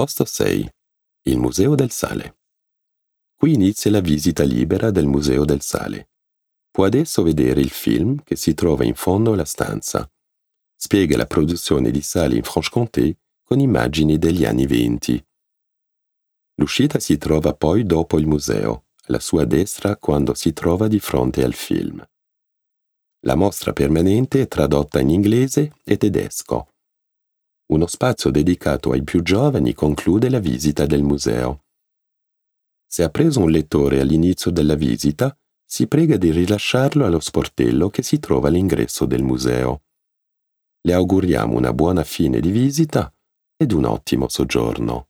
Posto 6. Il Museo del Sale. Qui inizia la visita libera del Museo del Sale. Può adesso vedere il film che si trova in fondo alla stanza. Spiega la produzione di sale in Franche-Comté con immagini degli anni venti. L'uscita si trova poi dopo il museo, alla sua destra quando si trova di fronte al film. La mostra permanente è tradotta in inglese e tedesco. Uno spazio dedicato ai più giovani conclude la visita del museo. Se ha preso un lettore all'inizio della visita, si prega di rilasciarlo allo sportello che si trova all'ingresso del museo. Le auguriamo una buona fine di visita ed un ottimo soggiorno.